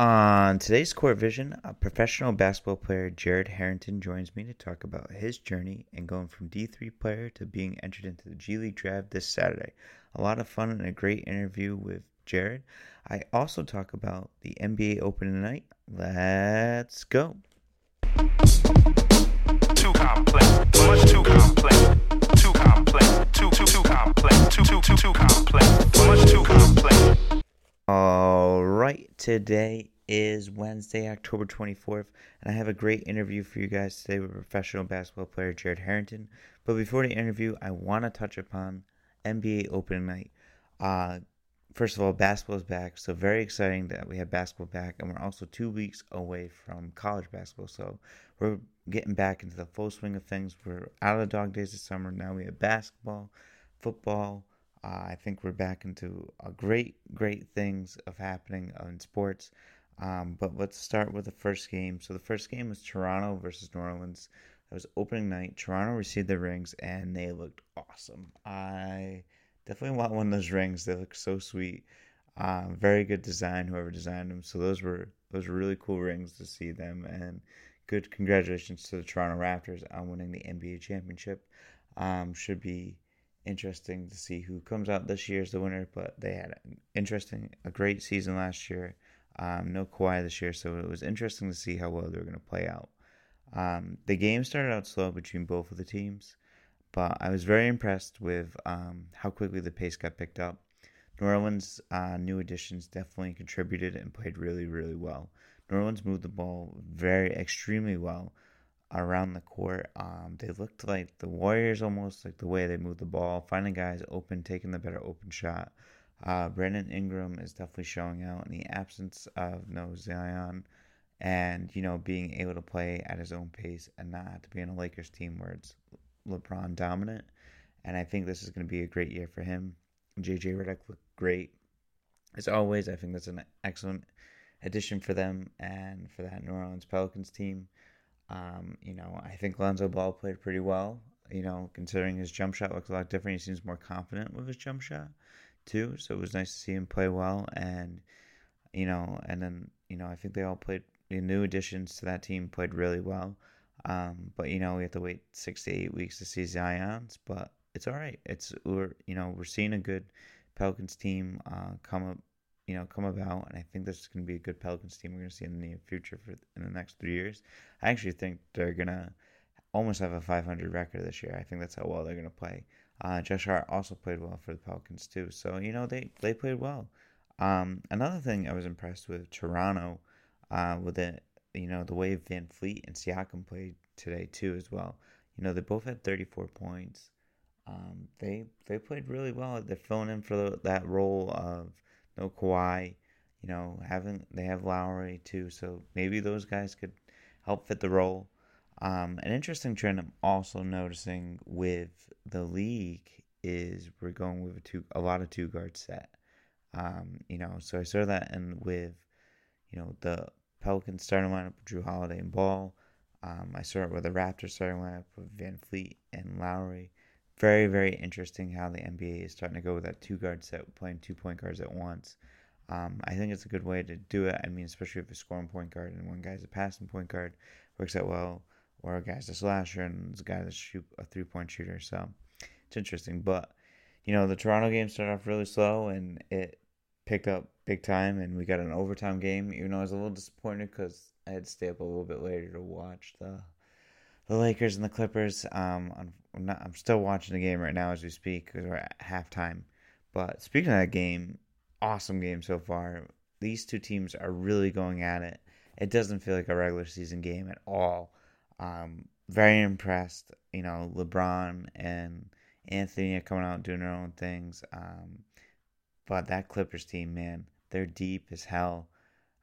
On today's Court Vision, a professional basketball player, Jared Harrington, joins me to talk about his journey and going from D3 player to being entered into the G League draft this Saturday. A lot of fun and a great interview with Jared. I also talk about the NBA Open tonight. Let's go. Too complex, much too complex, too complex, too too too complex, too too too too complex, much too complex. All right, today is Wednesday, October 24th, and I have a great interview for you guys today with professional basketball player Jared Harrington. But before the interview, I want to touch upon NBA Open Night. Uh, first of all, basketball is back, so very exciting that we have basketball back, and we're also two weeks away from college basketball, so we're getting back into the full swing of things. We're out of the dog days this summer. Now we have basketball, football. Uh, I think we're back into a great, great things of happening in sports. Um, but let's start with the first game. So the first game was Toronto versus New Orleans. It was opening night. Toronto received the rings and they looked awesome. I definitely want one of those rings. They look so sweet. Um, very good design, whoever designed them. So those were those were really cool rings to see them, and good congratulations to the Toronto Raptors on winning the NBA championship. Um, should be interesting to see who comes out this year as the winner, but they had an interesting, a great season last year. Um, no Kawhi this year, so it was interesting to see how well they were going to play out. Um, the game started out slow between both of the teams, but I was very impressed with um, how quickly the pace got picked up. New Orleans' uh, new additions definitely contributed and played really, really well. New Orleans moved the ball very, extremely well around the court. Um, they looked like the Warriors almost, like the way they moved the ball, finding guys open, taking the better open shot. Uh, Brandon Ingram is definitely showing out in the absence of no Zion and, you know, being able to play at his own pace and not have to be on a Lakers team where it's LeBron dominant. And I think this is going to be a great year for him. JJ Redick looked great. As always, I think that's an excellent addition for them and for that New Orleans Pelicans team. Um, you know, I think Lonzo Ball played pretty well. You know, considering his jump shot looks a lot different, he seems more confident with his jump shot too. So it was nice to see him play well, and you know, and then you know, I think they all played. The new additions to that team played really well. Um, but you know, we have to wait six to eight weeks to see Zion's, but it's all right. It's we're you know we're seeing a good Pelicans team uh, come up you know, come about. And I think this is going to be a good Pelicans team we're going to see in the near future for in the next three years. I actually think they're to almost have a 500 record this year. I think that's how well they're going to play. Uh, Josh Hart also played well for the Pelicans too. So you know they they played well. Um, another thing I was impressed with Toronto, uh, with it, you know the way VanVleet and Siakam played today too as well. You know they both had 34 points. Um, they they played really well. They're filling in for the, that role of no Kawhi. You know, having they have Lowry too, so maybe those guys could help fit the role. Um, an interesting trend I'm also noticing with the league is we're going with a two a lot of two guard set. Um, you know, so I saw that and with you know the Pelicans starting lineup with Jrue Holiday and Ball. Um, I saw it with the Raptors starting lineup with VanVleet and Lowry very, very interesting how the NBA is starting to go with that two guard set, playing two point guards at once. Um, I think it's a good way to do it. I mean, especially if you're scoring point guard and one guy's a passing point guard, works out well, or a guy's a slasher and a guy that's shoot a three point shooter. So it's interesting. But you know, the Toronto game started off really slow and it picked up big time, and we got an overtime game. Even though I was a little disappointed because I had to stay up a little bit later to watch the the Lakers and the Clippers. Um, I'm, not, I'm still watching the game right now as we speak because we're at halftime. But speaking of that game, awesome game so far. These two teams are really going at it. It doesn't feel like a regular season game at all. Um, very impressed. You know, LeBron and Anthony are coming out doing their own things. Um, but that Clippers team, man, they're deep as hell.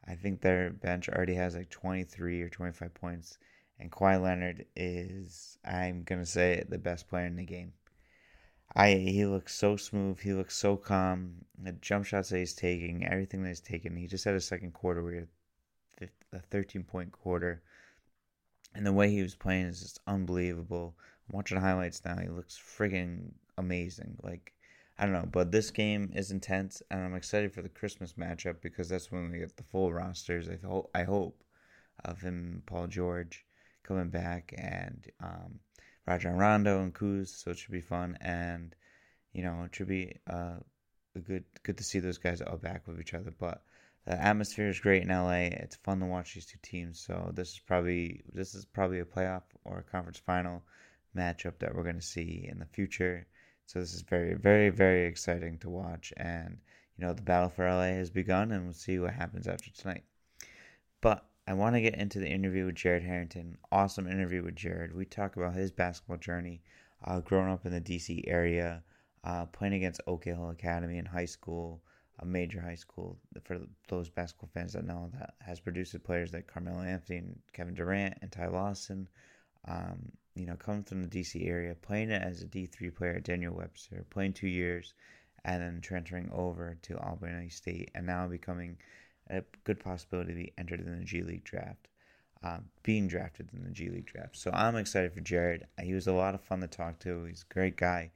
I think their bench already has like 23 or 25 points and Kawhi Leonard is, I'm gonna say, it, the best player in the game. I he looks so smooth. He looks so calm. The jump shots that he's taking, everything that he's taking. He just had a second quarter where he had a 13 point quarter, and the way he was playing is just unbelievable. I'm watching highlights now. He looks friggin' amazing. Like I don't know, but this game is intense, and I'm excited for the Christmas matchup because that's when we get the full rosters. I hope, I hope, of him, Paul George, coming back, and um, Rajon Rondo and Kuz. So it should be fun, and you know, it should be uh, good, good to see those guys all back with each other. But the atmosphere is great in LA. It's fun to watch these two teams. So this is probably this is probably a playoff or a conference final matchup that we're going to see in the future so this is very, very, very exciting to watch. And, you know, the battle for LA has begun, and we'll see what happens after tonight. But I want to get into the interview with Jared Harrington. Awesome interview with Jared. We talk about his basketball journey, uh, growing up in the DC area, uh, playing against Oak Hill Academy in high school, a major high school for those basketball fans that know that has produced players like Carmelo Anthony and Kevin Durant and Ty Lawson. Um, you know, coming from the DC area, playing as a D3 player at Daniel Webster, playing two years, and then transferring over to Albany State, and now becoming a good possibility to be entered in the G League draft, um, being drafted in the G League draft. So I'm excited for Jared. He was a lot of fun to talk to. He's a great guy,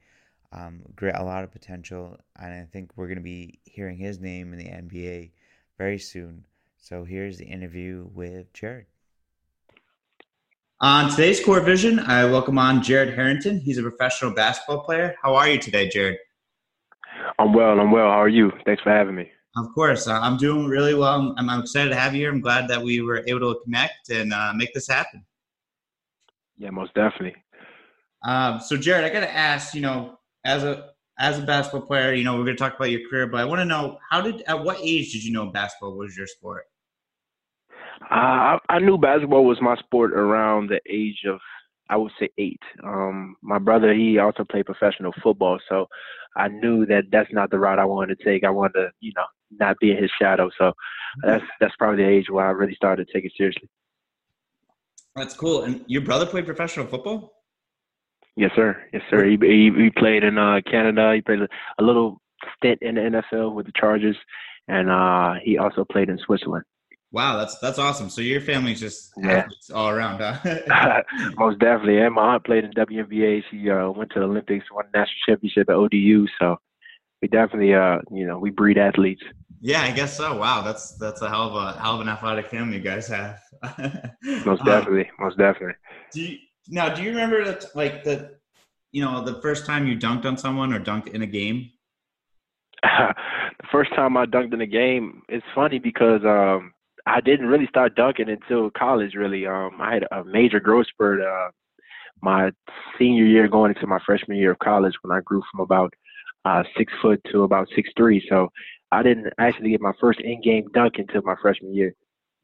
um, great, a lot of potential, and I think we're going to be hearing his name in the NBA very soon. So here's the interview with Jared. On today's Court Vision, I welcome on Jared Harrington. He's a professional basketball player. How are you today, Jared? I'm well. I'm well. How are you? Thanks for having me. Of course. Uh, I'm doing really well. I'm, I'm, excited to have you here. I'm glad that we were able to connect and uh, make this happen. Yeah, most definitely. Um, so, Jared, I got to ask, you know, as a as a basketball player, you know, we're going to talk about your career, but I want to know how did at what age did you know basketball was your sport? Uh, I, knew basketball was my sport around the age of I would say eight. Um, my brother he also played professional football, so I knew that that's not the route I wanted to take. I wanted to, you know, not be in his shadow. So that's that's probably the age where I really started to take it seriously. That's cool. And your brother played professional football? Yes, sir. Yes, sir. He he, he played in uh, Canada. He played a little stint in the NFL with the Chargers, and uh, he also played in Switzerland. Wow, that's that's awesome. So your family's just yeah. all around, huh? Most definitely. And my aunt played in WNBA. She uh, went to the Olympics, won the national championship at ODU. So we definitely, uh, you know, we breed athletes. Yeah, I guess so. Wow, that's that's a hell of a hell of an athletic family you guys have. most definitely, um, most definitely. Do you, now? Do you remember that, like the, you know, the first time you dunked on someone or dunked in a game? the first time I dunked in a game, it's funny because um, I didn't really start dunking until college. Really, um, I had a major growth spurt uh, my senior year, going into my freshman year of college, when I grew from about uh, six foot to about six three. So I didn't actually get my first in-game dunk until my freshman year.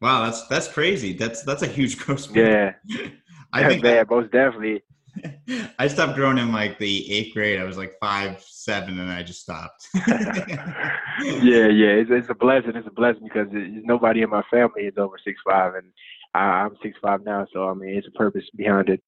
Wow, that's that's crazy. That's that's a huge growth spurt. Yeah, I think that, most definitely. I stopped growing in like the eighth grade. I was like five, seven, and I just stopped. yeah, yeah, it's, it's a blessing. It's a blessing because it, nobody in my family is over six five, and I, I'm six five now. So I mean, it's a purpose behind it.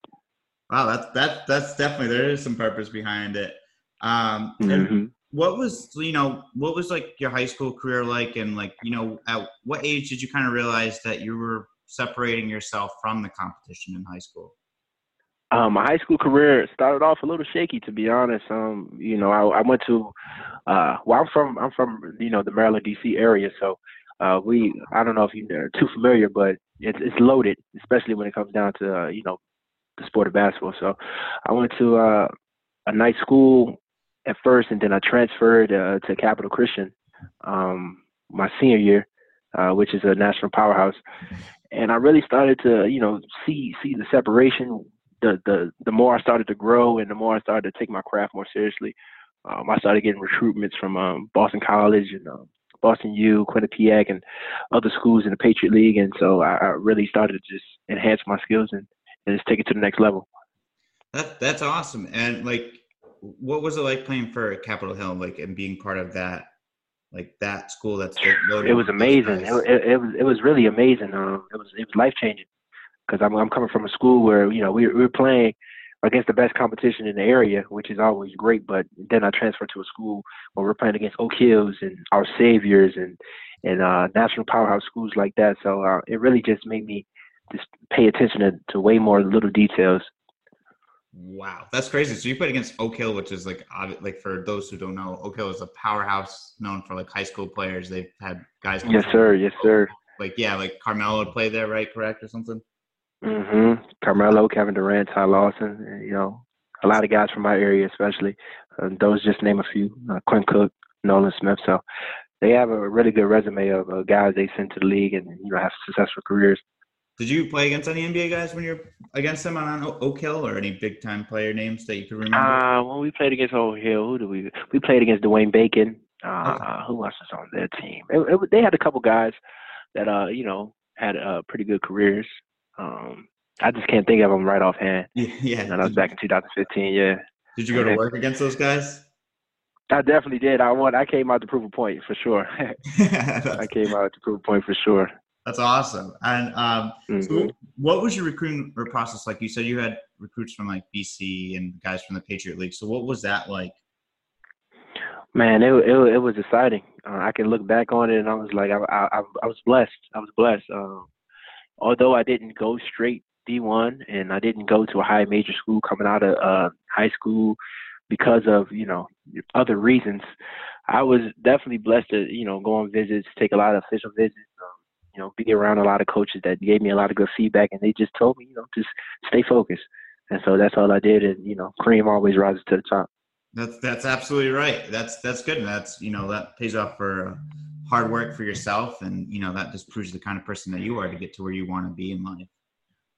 Wow, that's that that's definitely there is some purpose behind it. Um, mm-hmm. what was you know what was like your high school career like, and like you know at what age did you kind of realize that you were separating yourself from the competition in high school? Um, my high school career started off a little shaky, to be honest. Um, you know, I, I went to, uh, well, I'm from, I'm from, you know, the Maryland D.C. area, so uh, we, I don't know if you're too familiar, but it's it's loaded, especially when it comes down to, uh, you know, the sport of basketball. So, I went to uh, a night school at first, and then I transferred uh, to Capital Christian um, my senior year, uh, which is a national powerhouse. And I really started to, you know, see see the separation the the the more I started to grow and the more I started to take my craft more seriously, um, I started getting recruitments from um, Boston College and um, Boston U, Quinnipiac, and other schools in the Patriot League, and so I, I really started to just enhance my skills and, and just take it to the next level. That that's awesome. And like, what was it like playing for Capitol Hill, like, and being part of that? Like that school that's it was amazing. It, it, it, was it was really amazing. Um, it was it was life changing because I'm I'm coming from a school where you know we we are playing against the best competition in the area, which is always great. But then I transferred to a school where we're playing against Oak Hills and Our Saviors and and uh, national powerhouse schools like that. So uh, it really just made me just pay attention to, to way more little details. Wow, that's crazy. So you played against Oak Hill, which is like like for those who don't know, Oak Hill is a powerhouse known for like high school players. They've had guys. Yes, sir. Yes, sir. Like yeah, like Carmelo would play there, right? Correct or something. Mm-hmm. Carmelo, Kevin Durant, Ty Lawson. You know, a lot of guys from my area, especially. Uh, those just name a few. Uh, Quinn Cook, Nolan Smith. So they have a really good resume of uh, guys they sent to the league and you know have successful careers. Did you play against any NBA guys when you're against them on, Oak Hill, or any big time player names that you can remember? Uh, when we played against Oak Hill, who did we? We played against Dwayne Bacon. Uh, Okay. who else was on their team? It, it, they had a couple guys that uh, you know, had uh, pretty good careers. Um, I just can't think of them right offhand. yeah, yeah. And that was back in 2015. Yeah, Did you go to work against those guys? I definitely did. I won. I came out to prove a point for sure. I came out to prove a point for sure. That's awesome. And um, Mhm. so what was your recruiting process like? You said you had recruits from like BC and guys from the Patriot League. So what was that like? Man, it it, it was exciting. Uh, I can look back on it, and I was like, I I, I was blessed. I was blessed. Um, although I didn't go straight D1, and I didn't go to a high major school coming out of uh, high school because of you know other reasons. I was definitely blessed to you know go on visits, take a lot of official visits. Um, you know, be around a lot of coaches that gave me a lot of good feedback, and they just told me, you know, just stay focused. And so that's all I did. And you know, cream always rises to the top. That's that's absolutely right. That's that's good. And that's you know that pays off for uh, hard work for yourself, and you know that just proves the kind of person that you are to get to where you want to be in life.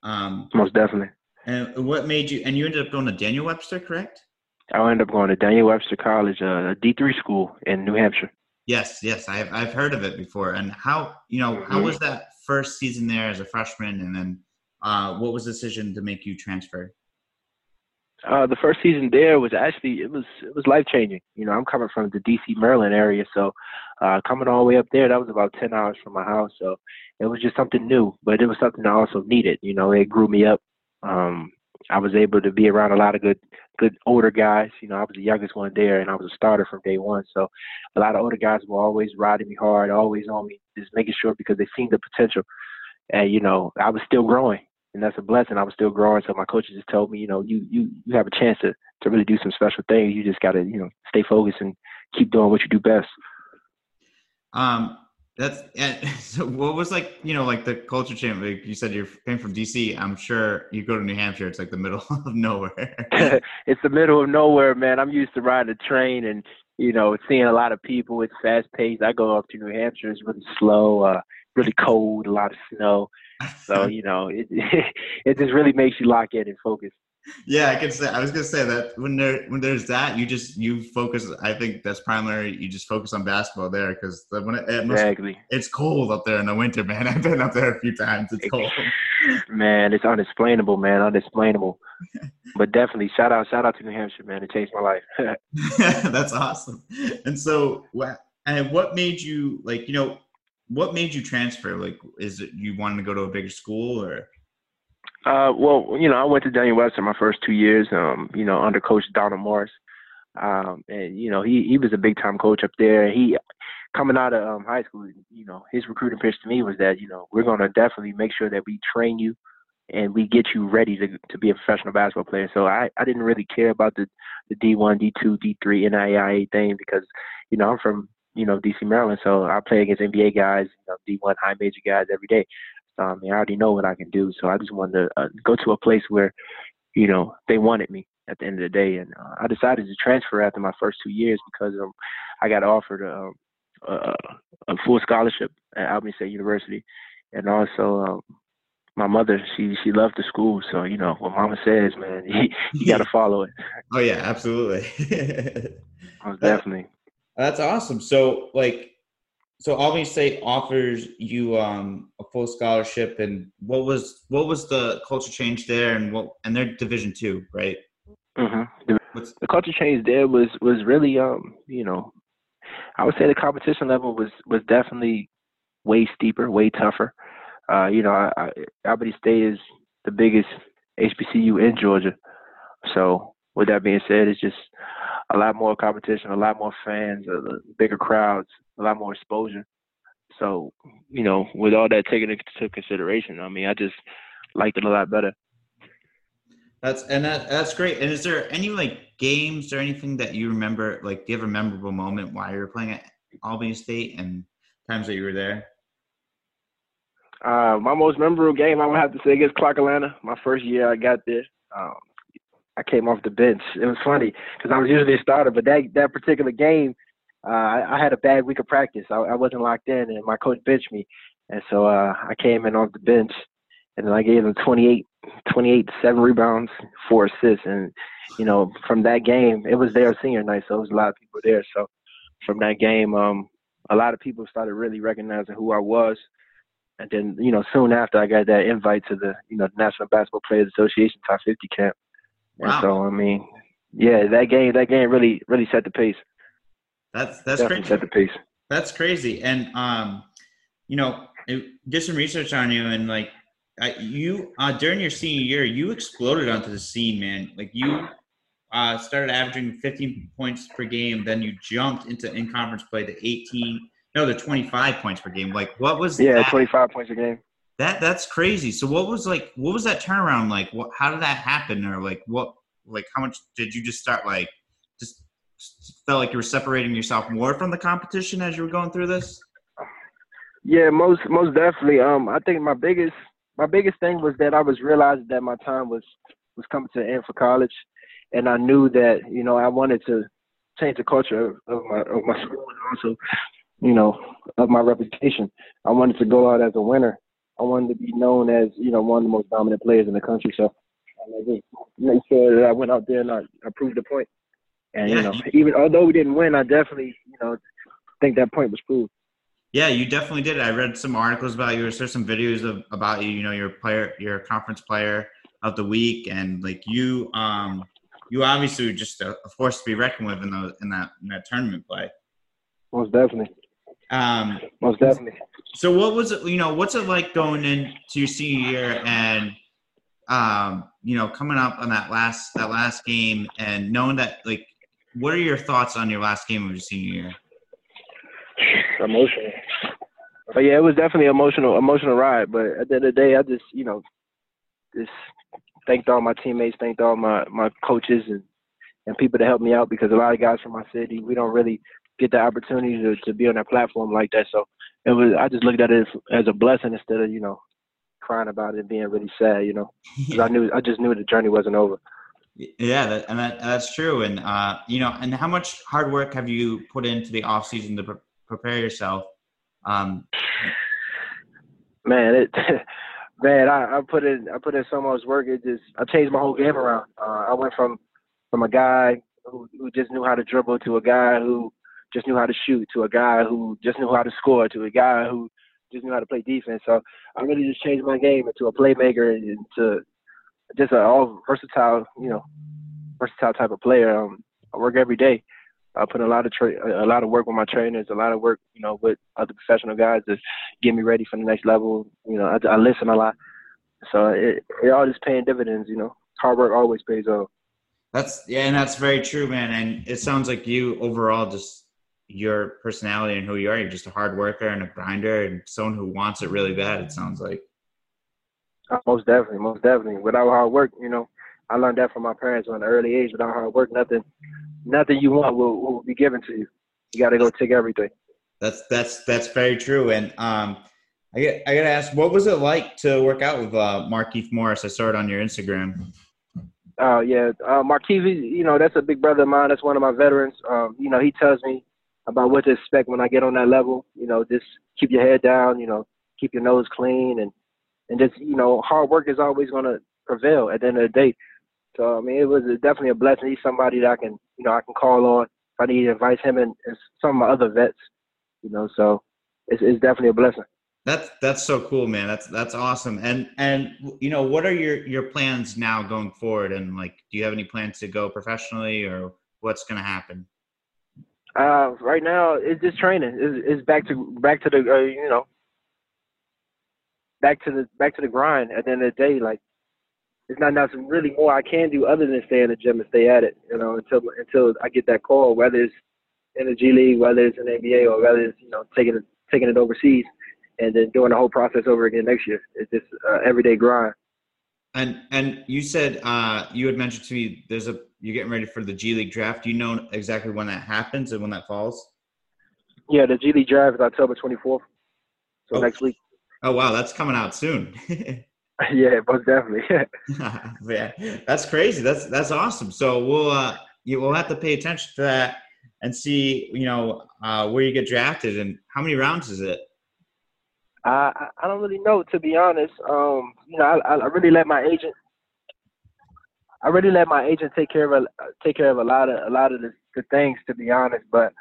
Um, Most definitely. and what made you? And you ended up going to Daniel Webster, correct? I ended up going to Daniel Webster College, uh, a D three school in New Hampshire. Yes, yes, I've I've heard of it before. And how you know how Mhm. was that first season there as a freshman, and then uh, what was the decision to make you transfer? Uh, the first season there was actually it was it was life changing. You know, I'm coming from the D.C. Maryland area, so uh, coming all the way up there, that was about ten hours from my house. So it was just something new, but it was something I also needed. You know, it grew me up. Um, I was able to be around a lot of good good older guys. You know, I was the youngest one there, and I was a starter from day one. So a lot of older guys were always riding me hard, always on me, just making sure because they seen the potential. And you know, I was still growing and that's a blessing. I was still growing, so my coaches just told me, you know, you you you have a chance to to really do some special things. You just got to you know stay focused and keep doing what you do best. Um, that's and so. What was like you know like the culture change? Like you said, you came from DC. I'm sure you go to New Hampshire. It's like the middle of nowhere. it's the middle of nowhere, man. I'm used to riding a train and you know seeing a lot of people. It's fast paced. I go up to New Hampshire. It's really slow, uh, really cold, a lot of snow. So you know it it just really makes you lock in and focus. Yeah, I can say. I was gonna say that when there when there's that, you just you focus. I think that's primary. You just focus on basketball there because when it, it must, Exactly, it's cold up there in the winter, man. I've been up there a few times. It's cold. man. It's unexplainable, man. Unexplainable. But definitely, shout out, shout out to New Hampshire, man. It changed my life. That's awesome. And so, what and what made you like? You know, what made you transfer? Like, is it you wanted to go to a bigger school or? Uh, well, you know, I went to Daniel Webster my first two years, um, you know, under Coach Donald Morris. Um, and, you know, he, he was a big time coach up there. He, coming out of um, high school, you know, his recruiting pitch to me was that, you know, we're going to definitely make sure that we train you and we get you ready to, to be a professional basketball player. So I, I didn't really care about the, the D1, D2, D3, NAIA thing because, you know, I'm from, you know, DC, Maryland. So I play against NBA guys, you know, D1 high major guys every day. So, I mean, I already know what I can do. So I just wanted to uh, go to a place where, you know, they wanted me at the end of the day. And uh, I decided to transfer after my first two years because um, I got offered um, a, a full scholarship at Albany State University. And also, um, my mother, she she loved the school. So, you know, what mama says, man, you, you got to follow it. Oh yeah, absolutely. Most definitely. That's awesome. So like, so Albany State offers you um, a full scholarship, and what was what was the culture change there, and what and they're Division two, right? hmm The, the culture change there was was really um you know I would say the competition level was was definitely way steeper, way tougher. Uh, you know, I, I, Albany State is the biggest HBCU in Georgia, so with that being said, it's just a lot more competition, a lot more fans, a bigger crowds, a lot more exposure. So, you know, with all that taken into consideration, I mean, I just liked it a lot better. That's and that that's great. And is there any like games or anything that you remember? Like, do you have a memorable moment while you were playing at Albany State and times that you were there? Uh, my most memorable game, I would have to say, against Clark Atlanta. My first year I got there, um, I came off the bench. It was funny because I was usually a starter, but that that particular game, uh, I, I had a bad week of practice. I, I wasn't locked in, and my coach benched me, and so uh, I came in off the bench, and then I gave him 28, 28, seven rebounds, four assists, and you know from that game, it was their senior night, so it was a lot of people there. So from that game, um, a lot of people started really recognizing who I was and then, you know, soon after I got that invite to the, you know, National Basketball Players Association Top 50 camp. Wow. And so, I mean, yeah, that game, that game really, really set the pace. That's that's Definitely crazy. set the pace. That's crazy. And um, you know, it, did some research on you, and like, I, you uh, during your senior year, you exploded onto the scene, man. Like you uh, started averaging 15 points per game, then you jumped into in conference play to 18, no, the 25 points per game. Like, what was Yeah, that? 25 points a game. That that's crazy. So what was like what was that turnaround like? What how did that happen or like what like how much did you just start like just felt like you were separating yourself more from the competition as you were going through this? Yeah, most most definitely. Um, I think my biggest my biggest thing was that I was realizing that my time was was coming to an end for college, and I knew that you know I wanted to change the culture of, of my of my school and also you know of my reputation. I wanted to go out as a winner. I wanted to be known as you know one of the most dominant players in the country. So I just make sure that I went out there and I, I proved the point. And Yeah. you know, even although we didn't win, I definitely you know think that point was proved. Yeah, you definitely did. I read some articles about you. There's some videos of about you. You know, you're player, you're conference player of the week, and like you, um, you obviously were just a, a force to be reckoned with in those in that in that tournament play. Most definitely. Um, Most definitely. So what was it? You know, what's it like going into your senior year and, um, you know, coming up on that last that last game and knowing that like, what are your thoughts on your last game of your senior year? Emotional. But yeah, it was definitely emotional, emotional ride. But at the end of the day, I just, you know, just thanked all my teammates, thanked all my my coaches and and people that helped me out because a lot of guys from my city, we don't really get the opportunity to, to be on that platform like that. So it was, I just looked at it as, as a blessing instead of, you know, crying about it and being really sad, you know, 'Cause I knew, I just knew the journey wasn't over. Yeah, that, and that, that's true. And uh, you know, and how much hard work have you put into the off season to pre- prepare yourself? Um, man, it man, I, I put in I put in so much work. It just I changed my whole game around. Uh, I went from from a guy who, who just knew how to dribble to a guy who just knew how to shoot to a guy who just knew how to score to a guy who just knew how to play defense. So I really just changed my game into a playmaker and into just an all versatile, you know, versatile type of player. Um, I work every day. I put a lot of tra- a lot of work with my trainers, a lot of work, you know, with other professional guys to get me ready for the next level. You know, I, I listen a lot, so it, it all is paying dividends. You know, hard work always pays off. that's yeah, and that's very true, man. And it sounds like you overall just your personality and who you are. You're just a hard worker and a grinder and someone who wants it really bad. It sounds like. Uh, Most definitely, most definitely. Without hard work, you know, I learned that from my parents at an early age. Without hard work, nothing, nothing you want will, will be given to you. You got to go take everything. That's that's that's very true. And um, I get I gotta ask, what was it like to work out with uh, Markeith Morris? I saw it on your Instagram. Oh yeah, uh, Marquise, you know that's a big brother of mine. That's one of my veterans. Um, you know, he tells me about what to expect when I get on that level. You know, just keep your head down. You know, keep your nose clean, and and just you know, hard work is always going to prevail at the end of the day. So I mean, it was definitely a blessing. He's somebody that I can, you know, I can call on if I need advice. Him and, and some of my other vets. You know, so it's, it's definitely a blessing. That's that's so cool, man. That's that's awesome. And and you know, what are your your plans now going forward? And like, do you have any plans to go professionally, or what's gonna happen? Uh, right now, it's just training. It's, it's back to back to the uh, you know back to the back to the grind. At the end of the day, like it's not nothing really more I can do other than stay in the gym and stay at it. You know, until until I get that call, whether it's in the G League, whether it's in the NBA, or whether it's you know taking it taking it overseas, and then doing the whole process over again next year. It's just uh, everyday grind. And and you said uh, you had mentioned to me there's a you're getting ready for the G League draft. Do you know exactly when that happens and when that falls? Yeah, the G League draft is October 24th, so Oh. next week. Oh wow, that's coming out soon. yeah, most definitely. yeah, that's crazy. That's that's awesome. So we'll uh, you will have to pay attention to that and see you know uh, where you get drafted and how many rounds is it. I I- don't really know to be honest. Um, you know, I I really let my agent. I really let my agent take care of a take care of a lot of a lot of the, the things to be honest. But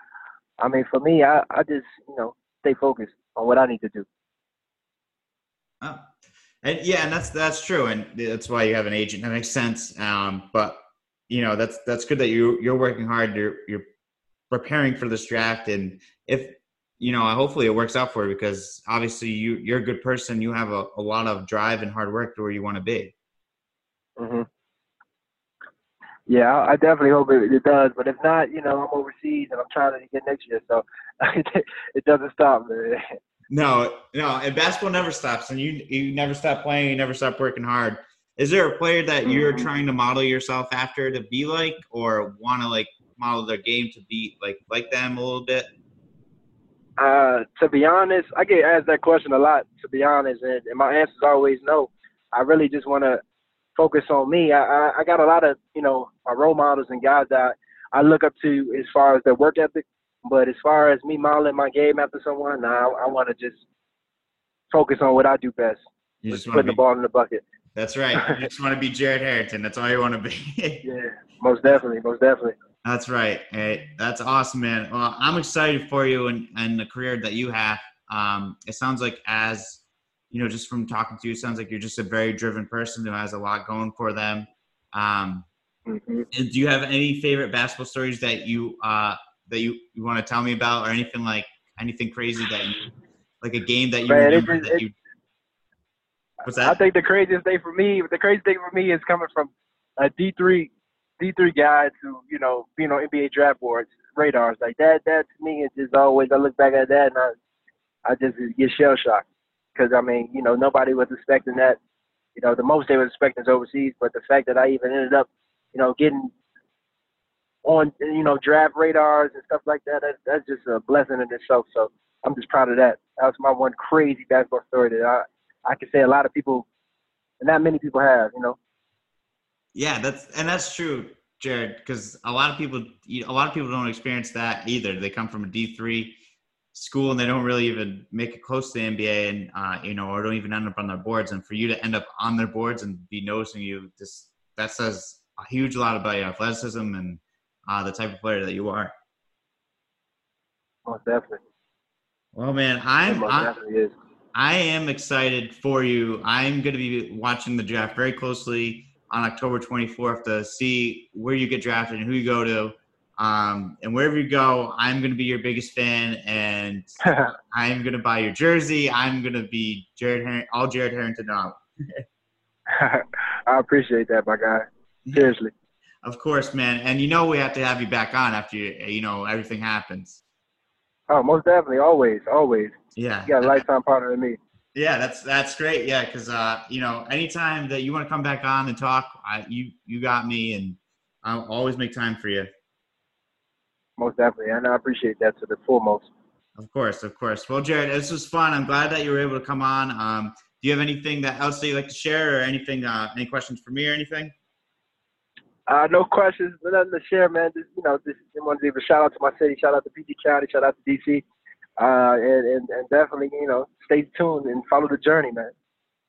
I mean, for me, I I just you know stay focused on what I need to do. Oh. And yeah, and that's that's true, and that's why you have an agent. That makes sense. Um, but you know, that's that's good that you you're working hard. You're you're preparing for this draft, and if you know, hopefully it works out for you because obviously you you're a good person. You have a, a lot of drive and hard work to where you want to be. hmm Yeah, I, definitely hope it, it does. But if not, you know, I'm overseas and I'm trying to get next year, so it doesn't stop, man. No, no, and basketball never stops, and you you never stop playing. You never stop working hard. Is there a player that you're Mhm. trying to model yourself after to be like, or want to like model their game to be like like them a little bit? Uh, to be honest, I get asked that question a lot. To be honest, and, and my answer is always no. I really just want to focus on me. I, I I got a lot of you know my role models and guys that I look up to as far as their work ethic. But as far as me modeling my game after someone, nah, I, I want to just focus on what I do best, You just putting be. the ball in the bucket. That's right. You just want to be Jared Harrington. That's all you want to be. Yeah, most definitely, most definitely. That's right. Hey, that's awesome, man. Well, I'm excited for you and, and the career that you have. Um, it sounds like as you know, just from talking to you, it sounds like you're just a very driven person who has a lot going for them. Um, hmm and do you have any favorite basketball stories that you uh, that you, you want to tell me about, or anything like anything crazy that you like a game that you Man, remember just- that it- you? What's I think the craziest thing for me, the craziest thing for me is coming from a D three, D three guy to you know being on NBA draft boards, radars like that. That to me is just always. I look back at that and I, I just get shell shocked because I mean you know nobody was expecting that. You know the most they were expecting is overseas, but the fact that I even ended up, you know, getting on you know draft radars and stuff like that, that that's just a blessing in itself. So I'm just proud of that. That was my one crazy basketball story that I I can say a lot of people, and not many people have, you know. Yeah, that's and that's true, Jared. Because a lot of people, a lot of people don't experience that either. They come from a D three school and they don't really even make it close to the NBA, and uh, you know, or don't even end up on their boards. And for you to end up on their boards and be noticing you, just that says a huge lot about your athleticism and uh, the type of player that you are. Most definitely. Well, man, I'm, I'm. I am excited for you. I'm going to be watching the draft very closely on October 24th to see where you get drafted and who you go to. Um, and wherever you go, I'm going to be your biggest fan, and I'm going to buy your jersey. I'm going to be Jared, Har- all Jared Harrington now. I appreciate that, my guy. Seriously. Of course, man. And you know we have to have you back on after you, you know everything happens. Oh, most definitely. Always, always. Yeah. You got a lifetime partner in me. Yeah, that's that's great. Yeah, because uh, you know, anytime that you want to come back on and talk, I, you you got me, and I'll always make time for you. Most definitely. And I appreciate that to the foremost. Of course, of course. Well, Jared, this was fun. I'm glad that you were able to come on. Um, do you have anything that else that you'd like to share, or anything? Uh, any questions for me, or anything? Uh, no questions, nothing to share, man. Just you know, just want to give a shout out to my city, shout out to PG County, shout out to DC, uh, and, and and definitely you know stay tuned and follow the journey, man.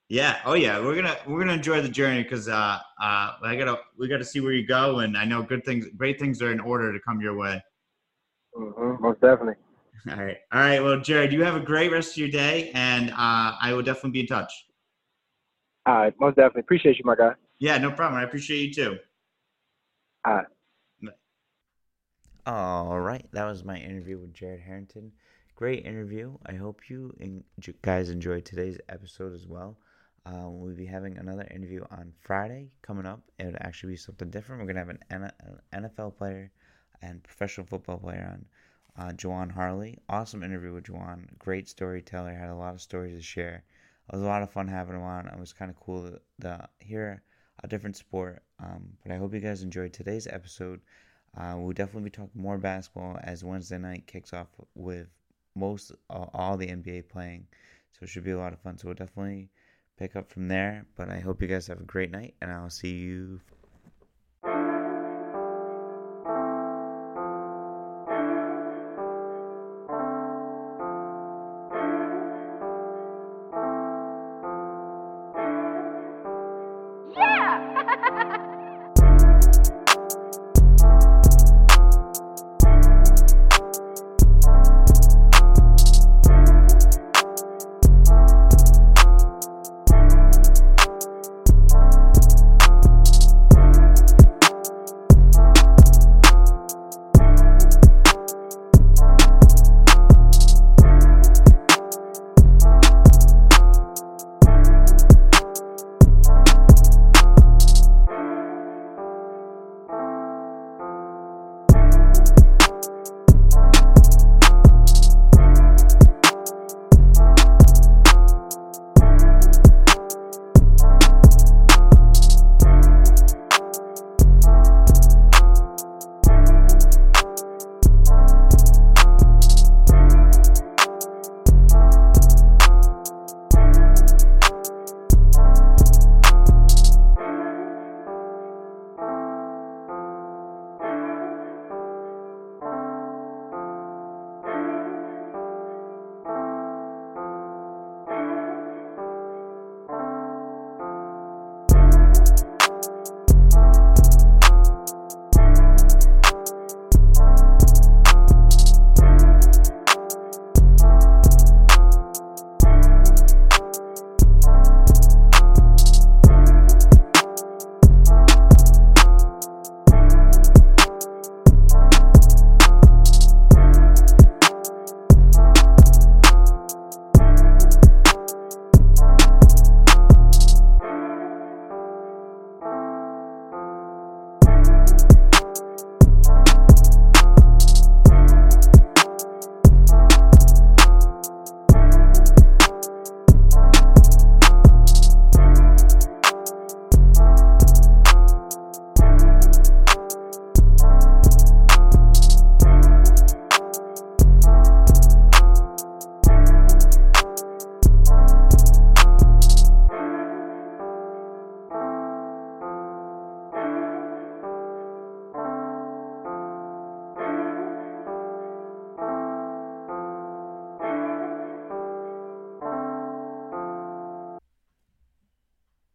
Yeah. Oh, yeah. We're gonna we're gonna enjoy the journey because uh, uh, I gotta we gotta see where you go, and I know good things, great things are in order to come your way. Hmm most definitely. All right. All right. Well, Jared, you have a great rest of your day, and uh, I will definitely be in touch. All right, most definitely. Appreciate you, my guy. Yeah, no problem. I appreciate you too. All right. All right, that was my interview with Jared Harrington. Great interview. I hope you guys enjoyed today's episode as well. Uh, we'll be having another interview on Friday coming up. It would actually be something different. We're gonna have an NFL player and professional football player on. Uh, Juwan Harley, awesome interview with Juwan. Great storyteller. Had a lot of stories to share. it was a lot of fun having him on. It was kind of cool to, to hear a different sport. Um, but I hope you guys enjoyed today's episode. Uh, we'll definitely be talking more basketball as Wednesday night kicks off with most uh, all the NBA playing. So it should be a lot of fun. So we'll definitely pick up from there. But I hope you guys have a great night, and I'll see you